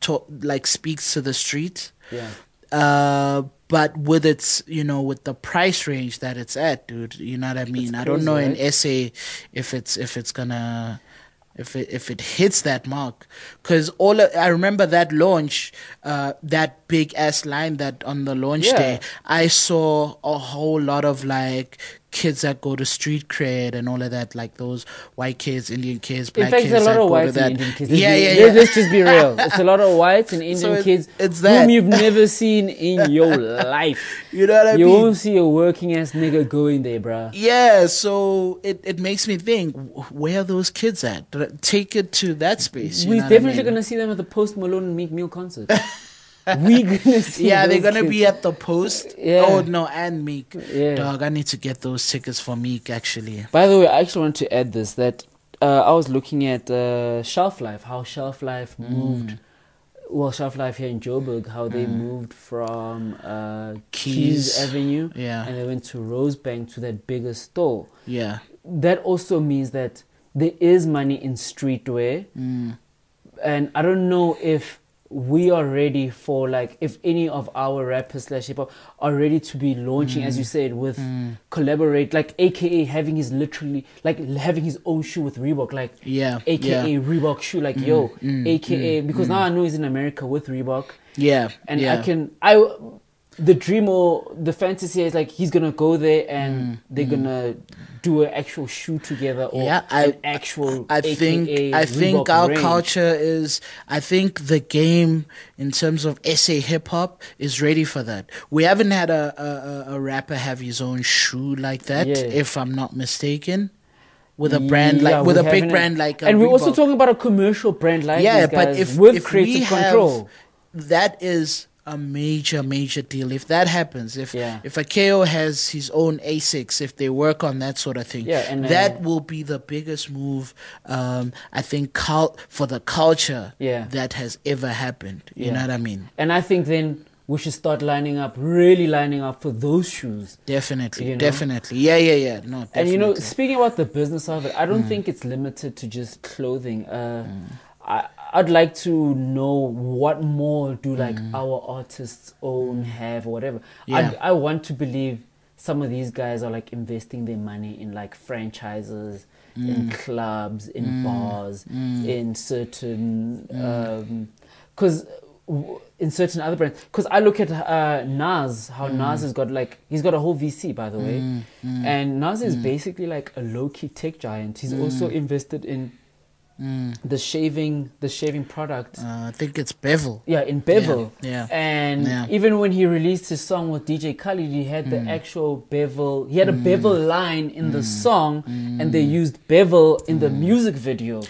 to, like speaks to the street. Yeah. Uh, but with its, you know, with the price range that it's at, dude, you know what I mean. I don't crazy, know in right? SA if it's if it's gonna if it if it hits that mark, because all of- I remember that launch, uh, that big ass line that on the launch Yeah. day, I saw a whole lot of like kids that go to street cred and all of that, like those white kids, Indian kids, black fact, kids it's a lot that of go to that. and Indian kids. Let's Yeah, be, yeah, yeah. Let's just be real. It's a lot of whites and Indian it- kids it's that. whom you've never seen in your life. You know what I you mean? You won't see a working ass nigga going there, bruh. Yeah, so it, it makes me think, where are those kids at? Take it to that space. We're what I definitely mean? gonna see them at the Post Malone and Meek Mill concert. we gonna see. Yeah, they're gonna kids. be at the post. Yeah. Oh no, and Meek. Yeah. Dog, I need to get those tickets for Meek actually. By the way, I actually want to add this that uh, I was looking at uh, shelf life, how shelf life Mm. moved well, Shelf Life here in Joburg, how they Mm. moved from uh, Keyes. Keyes Avenue Yeah. and they went to Rosebank to that bigger store. Yeah. That also means that there is money in streetwear, Mm. and I don't know if we are ready for like if any of our rappers slash hip hop are ready to be launching, as you said, with Mm. collaborate, like AKA having his literally like having his own shoe with Reebok, like Yeah. AKA Yeah. Reebok shoe, like yo, mm, AKA because now I know he's in America with Reebok, Yeah. and yeah. I can I the dream or the fantasy is like he's gonna go there and they're gonna do an actual shoe together or Mm, Yeah, I- an actual. I AKA think I think our range. culture is I think the game in terms of SA hip hop is ready for that. We haven't had a, a, a- rapper have his own shoe like that, Yeah. if I'm not mistaken. With a brand Yeah, like with a big brand like uh, and we're also talking about a commercial brand like yeah, but if with if creative we have, control. that is a major major deal. If that happens, if Yeah. if a KO has his own Asics, if they work on that sort of thing, Yeah, and, uh, that will be the biggest move. Um, I think cul- for the culture Yeah. that has ever happened. You Yeah. know what I mean? And I think then we should start lining up, really lining up for those shoes. Definitely, You know? definitely. Yeah, yeah, yeah. No, definitely. And you know, speaking about the business of it, I Mm. don't think it's limited to just clothing. Uh, I, I'd like to know what more do like mm. our artists own, mm. have, or whatever. Mm. Yeah. I, I want to believe some of these guys are like investing their money in like franchises, mm. mm. in clubs, in bars, in certain. Um, because w in certain other brands, because I look at uh, Nas, how Mm. Nas has got like he's got a whole VC by the way, and Nas is basically like a low key tech giant. He's also invested in Mm. the shaving, the shaving product. Uh, I think it's Bevel. Yeah, in Bevel. Yeah, And Yeah. even when he released his song with DJ Khaled, he had Mm. the actual Bevel. He had a Bevel line in the song, and they used Bevel in Mm. the music video.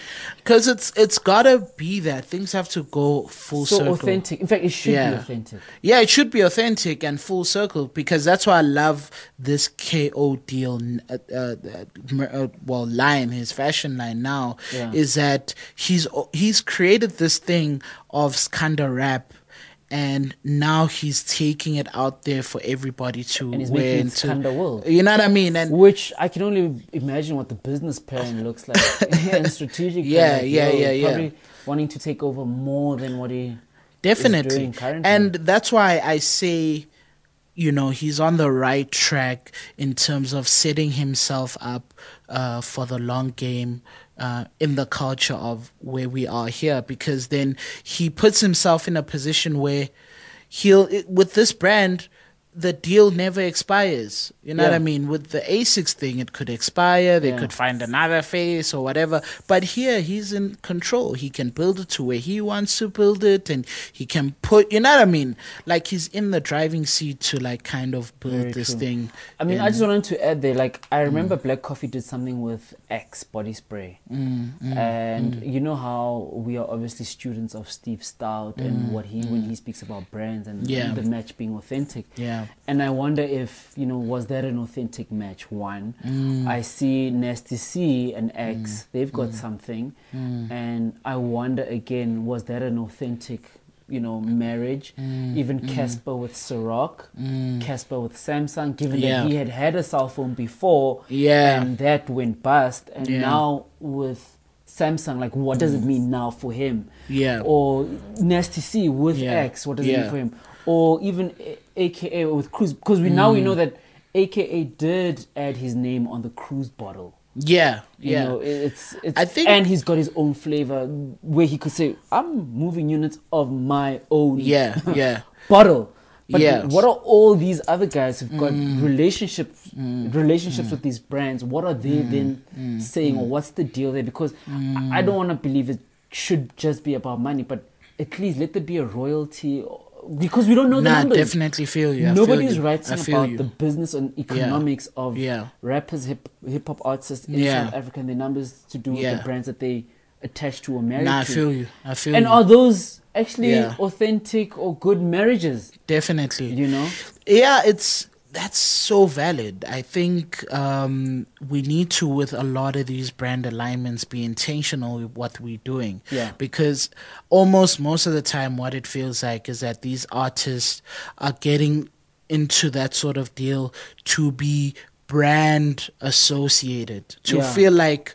Because it's it's gotta be that things have to go full circle. so circle. authentic. In fact, it should be authentic. Yeah, it should be authentic and full circle because that's why I love this KO deal. Uh, uh, uh, uh, well, line his fashion line now Yeah. is that he's he's created this thing of Skhanda rap. And now he's taking it out there for everybody to And he's wear making it into. World. You know what I mean? And Which I can only imagine what the business plan looks like and strategic. plan, Yeah, like, yeah, yeah, yeah. Wanting to take over more than what he definitely doing currently. and that's why i say you know he's on the right track in terms of setting himself up uh, for the long game uh, in the culture of where we are here because then he puts himself in a position where he'll with this brand the deal never expires you know what i mean with the asics thing it could expire they Yeah. could find another face or whatever but here he's in control he can build it to where he wants to build it and he can put you know what i mean like he's in the driving seat to like kind of build Very this true. thing I mean, I just wanted to add there, like, I Mm. remember Black Coffee did something with Axe body spray. Mm, and you know how we are obviously students of Steve Stoute and what he, when he speaks about brands and Mm, Yeah. the match being authentic. yeah And I wonder if, you know, was that an authentic match? One, Mm. I see Nasty C and X, they've got something. Mm. And I wonder again, was that an authentic, you know, marriage? Even Cassper with Ciroc, Cassper with Samsung, given Mm. Yeah. that he had had a cell phone before Yeah. and that went bust. And Yeah. now with Samsung, like, what does it mean now for him? Yeah. Or Nasty C with Yeah. X, what does it mean for him? Or even A- AKA with Cruz, because we now we Mm. know that AKA did add his name on the Cruz bottle. yeah You yeah know, it's, it's I think- and he's got his own flavor where he could say, "I'm moving units of my own yeah yeah bottle." But Yeah. Mm. what are all these other guys who've got relationships relationships with these brands? What are Mm. they then saying, or what's the deal there? Because I I don't want to believe it should just be about money, but at least let there be a royalty, or- because we don't know the nah numbers. definitely feel you I feel Nobody's you. writing feel about you. the business and economics of Yeah. rappers, hip hip hop artists in Yeah. South Africa, and the numbers to do with Yeah. the brands that they attach to or marry nah i feel you i feel and you are those actually Yeah. authentic or good marriages? definitely You know, yeah it's that's so valid. I think um, we need to, with a lot of these brand alignments, be intentional with what we're doing. Yeah. Because almost most of the time, what it feels like is that these artists are getting into that sort of deal to be brand associated, to Yeah. feel like,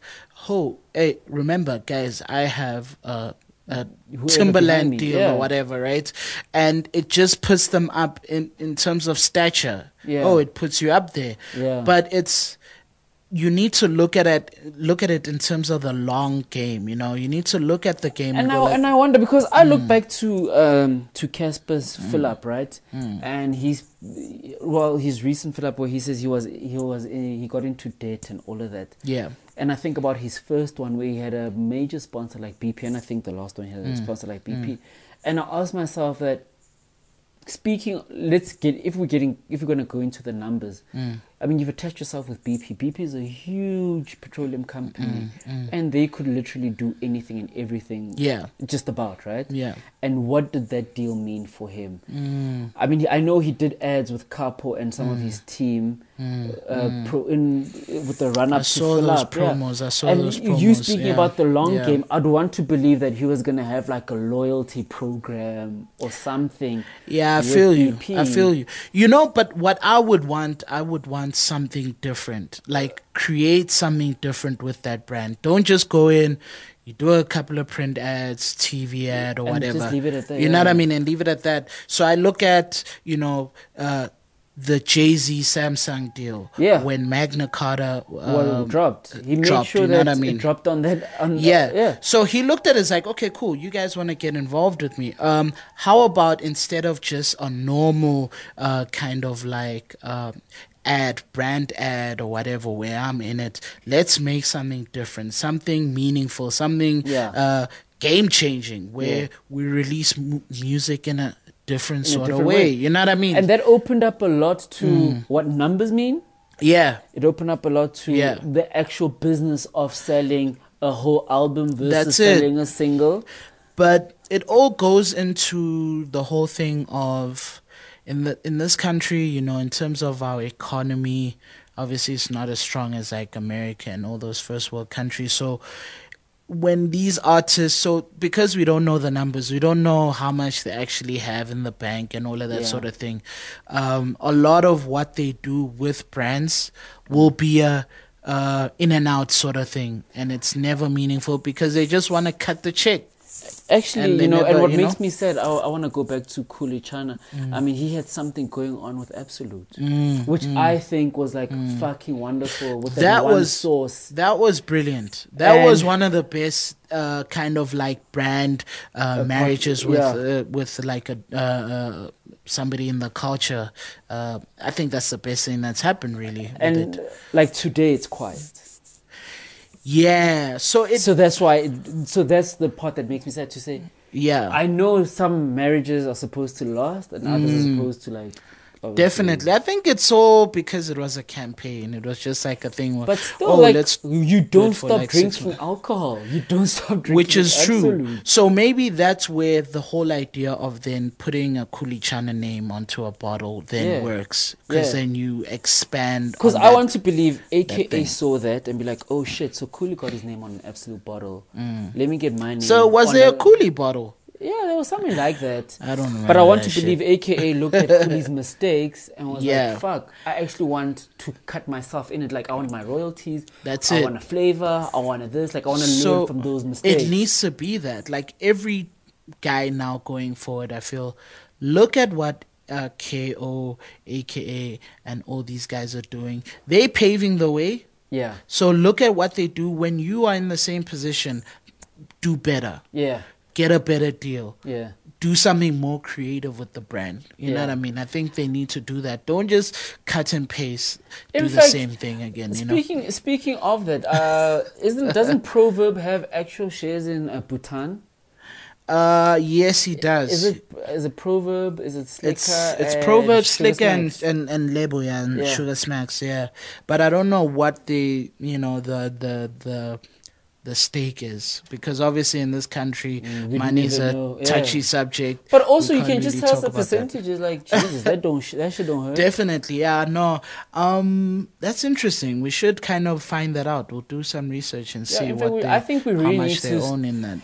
oh, hey, remember, guys, I have a, Uh, a Timberland deal yeah. or whatever, right? And it just puts them up in, in terms of stature. Yeah. Oh, it puts you up there. Yeah. But it's you need to look at it look at it in terms of the long game, you know. You need to look at the game and, and I like, and I wonder because I Hmm. look back to um to Cassper's fill up right, Hmm. and he's well his recent fill up where he says he was he was he got into debt and all of that. Yeah. And I think about his first one where he had a major sponsor like BP, and I think the last one he had Hmm. a sponsor like BP. And I asked myself that, speaking, let's get if we're getting if we're going to go into the numbers. Hmm. I mean, you've attached yourself with BP. BP is a huge petroleum company, Hmm, and they could literally do anything and everything. Yeah. just about right. Yeah. And what did that deal mean for him? Mm. I mean, I know he did ads with Capo and some of his team uh, Pro, in with the run. I up to saw fill those up. yeah. promos, I saw and those you promos, speaking yeah. about the long Yeah. game, I'd want to believe that he was gonna have like a loyalty program or something. Yeah, I feel you. I feel you. You know, but what I would want, I would want something different. Like create something different with that brand. Don't just go in, you do a couple of print ads, TV ad or And whatever. just leave it at that, You know what. I mean? And leave it at that. So I look at, you know, uh the Jay Z Samsung deal. Yeah. When Magna Carta well, um, dropped. He made dropped, sure you know that I mean? it dropped on that. On yeah. yeah. So he looked at it as like, okay, cool. You guys want to get involved with me? Um, how about instead of just a normal uh, kind of like um, ad, brand ad or whatever, where I'm in it, let's make something different, something meaningful, something Yeah. uh, game changing, where Yeah. we release mu- music in a different In a sort different of way. way. You know what I mean? And that opened up a lot to Mm. what numbers mean. yeah. It opened up a lot to Yeah. the actual business of selling a whole album versus selling a single. but it all goes into the whole thing of in the in this country you know in terms of our economy obviously it's not as strong as like america and all those first world countries. So when these artists so because we don't know the numbers we don't know how much they actually have in the bank and all of that Yeah. sort of thing um, a lot of what they do with brands will be a uh, in and out sort of thing. And it's never meaningful because they just want to cut the check Actually, And you know, and what makes know? me sad, I, I want to go back to Kuli Chana. I mean, he had something going on with Absolut, Mm, which I think was like fucking wonderful with that, was- source. That was brilliant. That was one of the best uh, kind of like brand uh, marriages with yeah. uh, with like a uh, uh, somebody in the culture. Uh, I think that's the best thing that's happened really. And like today, it's quiet. Yeah, so it So that's why. It, so that's the part that makes me sad to say. yeah I know some marriages are supposed to last, and others are mm. supposed to like. Obviously- definitely. I think it's all because it was a campaign. It was just like a thing. Where, But still, oh, like let's you don't stop like, drinking alcohol. You don't stop drinking. which is true. So maybe that's where the whole idea of then putting a Kulichana name onto a bottle then Yeah. works because Yeah. then you expand. Because I that. want to believe AKA saw that and be like, oh shit, so Kuli got his name on an Absolut bottle. Let me get my name. Mm. So was there a Kuli bottle? Yeah, there was something like that. I don't know. But I want to shit. believe AKA looked at Kuli's mistakes and was Yeah. like, fuck, I actually want to cut myself in it. Like, I want my royalties. That's I it. want a flavor. I want this. Like, I want to So learn from those mistakes. it needs to be that. Like every guy now going forward, I feel. Look at what uh, KO, AKA, and all these guys are doing. They paving the way. yeah. So look at what they do when you are in the same position. Do better. Yeah. Get a better deal. Yeah. do something more creative with the brand. You know what I mean? I think they need to do that. Don't just cut and paste, In do the fact, same thing again. You know? Speaking speaking of that, uh, isn't doesn't Proverb have actual shares in uh, Bhutan? Uh, yes, he does. Is it is it Proverb? Is it Slikour? It's it's and Proverbs, Sugar Slikour, and, and and Label, yeah, and Yeah. Sugar Smacks, yeah. But I don't know what the you know the the the the stake is because obviously in this country Mm, money is a know, yeah. touchy subject. But also, you can just really tell us the about that. percentages. Like Jesus, that don't sh- that shit don't hurt. Definitely, yeah, no. Um, that's interesting. We should kind of find that out. We'll do some research and Yeah, see what we- they, I think we really how need much they to own in that.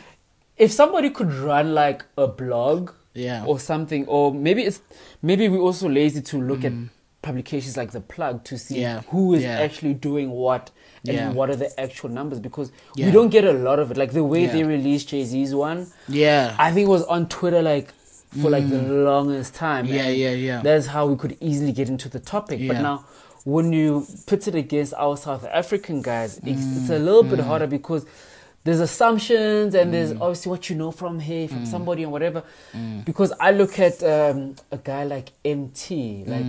if somebody could run like a blog Yeah, or something, or maybe it's maybe we're also lazy to look at publications like the plug to see Mm. Yeah, who is yeah. actually doing what and Yeah. what are the actual numbers because Yeah. we don't get a lot of it. Like the way Yeah. they released Jay Z's one, yeah, I think it was on Twitter like for like the longest time. Mm. yeah, and yeah, yeah. That's how we could easily get into the topic. But now, when you put it against our South African guys, it's, it's Mm, a little bit harder because there's assumptions and there's Mm. obviously what you know from here, from somebody and whatever. Because I look at um, a guy like Emtee, like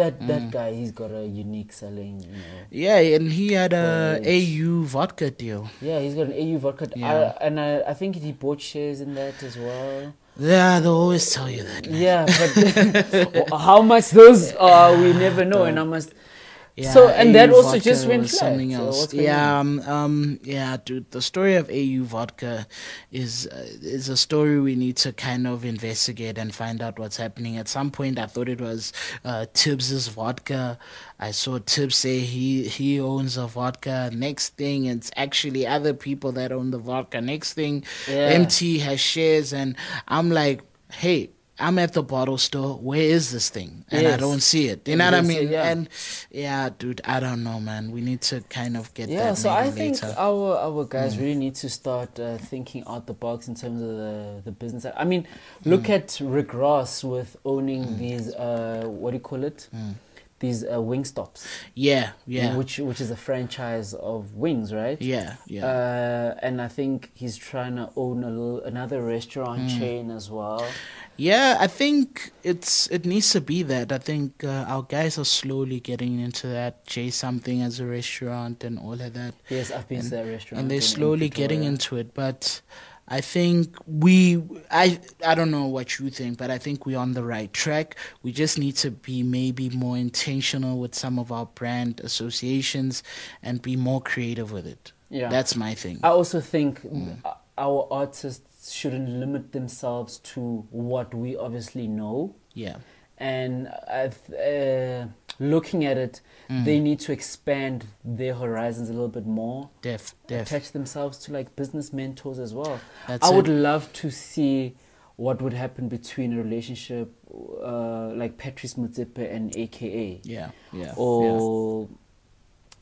Mm. that that guy, he's got a unique selling, you know. yeah, and he had a AU vodka deal. Yeah, he's got an AU vodka, Yeah. I, and I, I think he bought shares in that as well. Yeah, they'll always tell you that. man. Yeah, but how much those are, we never know, and I must. Yeah, so and that also just went something So else. what's yeah, um, um, yeah, dude. The story of AU vodka is uh, is a story we need to kind of investigate and find out what's happening. At some point, I thought it was uh, Tibbs's vodka. I saw Tibbs say he he owns a vodka. Next thing, it's actually other people that own the vodka. Next thing, Yeah. Emtee has shares, and I'm like, hey. I'm at the bottle store. Where is this thing? And I don't see it. You know what I mean? it, yeah. And yeah, dude, I don't know, man. We need to kind of get Yeah, that so I think later. our our guys Mm. really need to start uh, thinking out the box in terms of the the business. I mean, look Mm. at Rick Ross with owning these uh, what do you call it? These uh, wing stops, yeah, Mm. yeah, which which is a franchise of wings, right? yeah, yeah. Uh, and I think he's trying to own a little, another restaurant Mm. chain as well. Yeah, I think it's it needs to be that. I think uh, our guys are slowly getting into that. J something as a restaurant and all of that. Yes, I've been to that restaurant. and they're in- in slowly getting into it but i think we i i don't know what you think but i think we're on the right track we just need to be maybe more intentional with some of our brand associations and be more creative with it Yeah. that's my thing I also think Mm. our artists shouldn't limit themselves to what we obviously know. yeah And uh, looking at it, Mm. they need to expand their horizons a little bit more. def def Attach themselves to like business mentors as well. That's I would love to see what would happen between a relationship uh, like Patrice Motsepe and AKA. yeah yeah yeah. or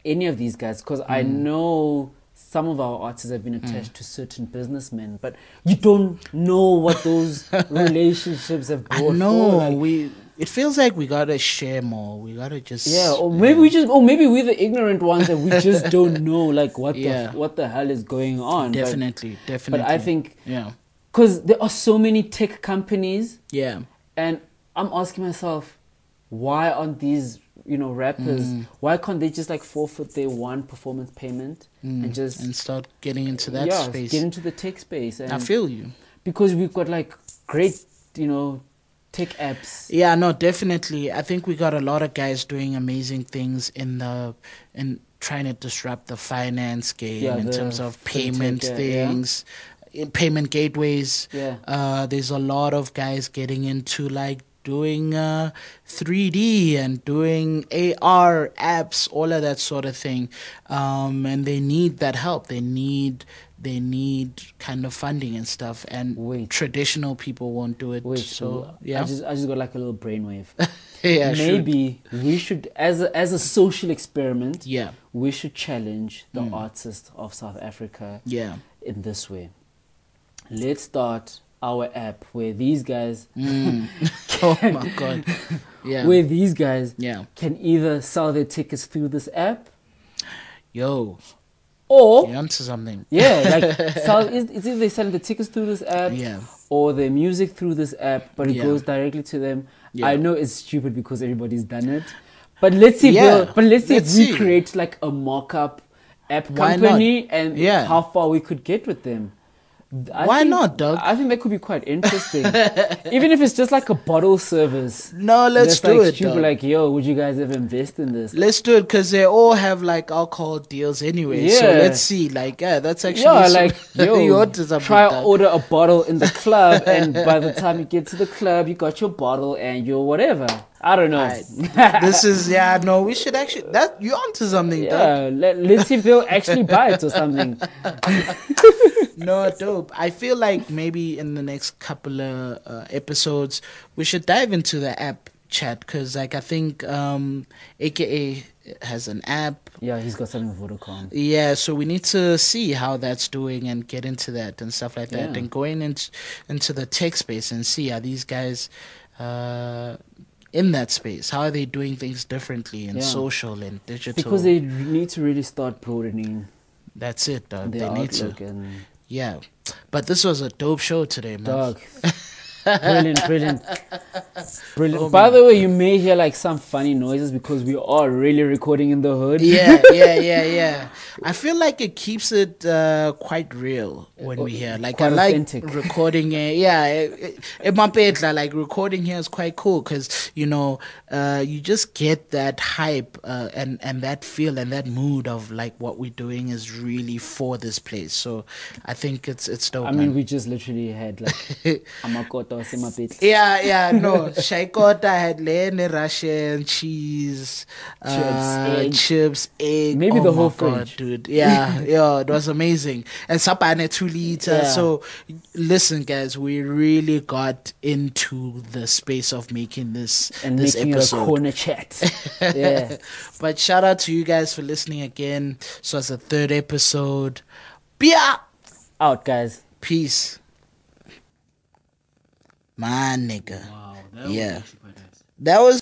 any of these guys because I Mm. know some of our artists have been hmm. attached to certain businessmen, but you don't know what those relationships have brought. forth, like- we it feels like we gotta share more we gotta just yeah, or maybe we just, or maybe we're the ignorant ones that we just don't know, like what Yeah. the what the hell is going on. But- definitely but, definitely I think yeah because there are so many tech companies, yeah and I'm asking myself, why aren't these you know rappers? Mm. Why can't they just like forfeit their one performance payment Mm, and just and start getting into that yeah, space get into the tech space. And i feel you because we've got like great, you know, tech apps. Yeah, no, definitely. I think we got a lot of guys doing amazing things in the in trying to disrupt the finance game Yeah, in terms of payment yeah, yeah. things, in payment gateways. Yeah. Uh, there's a lot of guys getting into like doing uh, 3D and doing AR apps, all of that sort of thing. Um, and they need that help. They need they need kind of funding and stuff. And Wait. traditional people won't do it. Wait, so yeah, I just I just got like a little brainwave. yeah. Maybe we should, as a, as a social experiment, Yeah, we should challenge the Mm. artists of South Africa yeah. in this way. Let's start our app where these guys, Mm. oh my god. Yeah. where these guys yeah. can either sell their tickets through this app Yo, or you onto something. yeah, like sell, it's it's either they sell the tickets through this app Yeah. or their music through this app, but it Yeah. goes directly to them. Yeah. I know it's stupid because everybody's done it, but let's see. if Yeah, we'll- but let's see let's if we see. create like a mock-up app Why not? company and Yeah. how far we could get with them. I Why think- not, dog? I think that could be quite interesting. Even if it's just like a bottle service. No, let's do like it. People like, yo, would you guys ever invest in this? Let's do it because they all have like alcohol deals anyway. So Yeah. let's see. Like, yeah, that's actually Yeah, so- like yo, you onto something, try dog. order a bottle in the club, and by the time you get to the club, you got your bottle and your whatever. I don't know. Alright. this is yeah. No, we should actually that you onto something. yeah, let, let's see if they'll actually buy it or something. No, dope. I feel like maybe in the next couple of uh, episodes we should dive into the app chat because, like, I think um, AKA has an app. Yeah, he's got something with Vodacom. Yeah, so we need to see how that's doing and get into that and stuff like that, Yeah. and going into into the tech space and see are these guys uh, in that space? How are they doing things differently in Yeah. social and digital? Because they need to really start broadening that's it, dog. They need to. and Yeah, but this was a dope show today, man. dog. brilliant, brilliant, brilliant. Oh, By man. the way, you may hear like some funny noises because we are really recording in the hood. yeah, yeah, yeah, yeah. I feel like it keeps it uh, quite real when we hear. Like I like authentic. recording. Uh, yeah, it, it, it like recording here is quite cool because you know uh, you just get that hype uh, and and that feel and that mood of like what we're doing is really for this place. So I think it's it's dope. I mean, man. we just literally had like amakota Yeah, yeah, no. Shaikota had len Russian cheese, uh, egg. chips, egg. Maybe oh the whole God, fridge. dude. Yeah, yeah, it was amazing. And sapane two liter. Yeah. So, listen, guys, we really got into the space of making this and this making episode. a corner chat. yeah. But shout out to you guys for listening again. So it's the third episode. Bia, Out, guys. peace, my nigga. Wow. Yeah. That was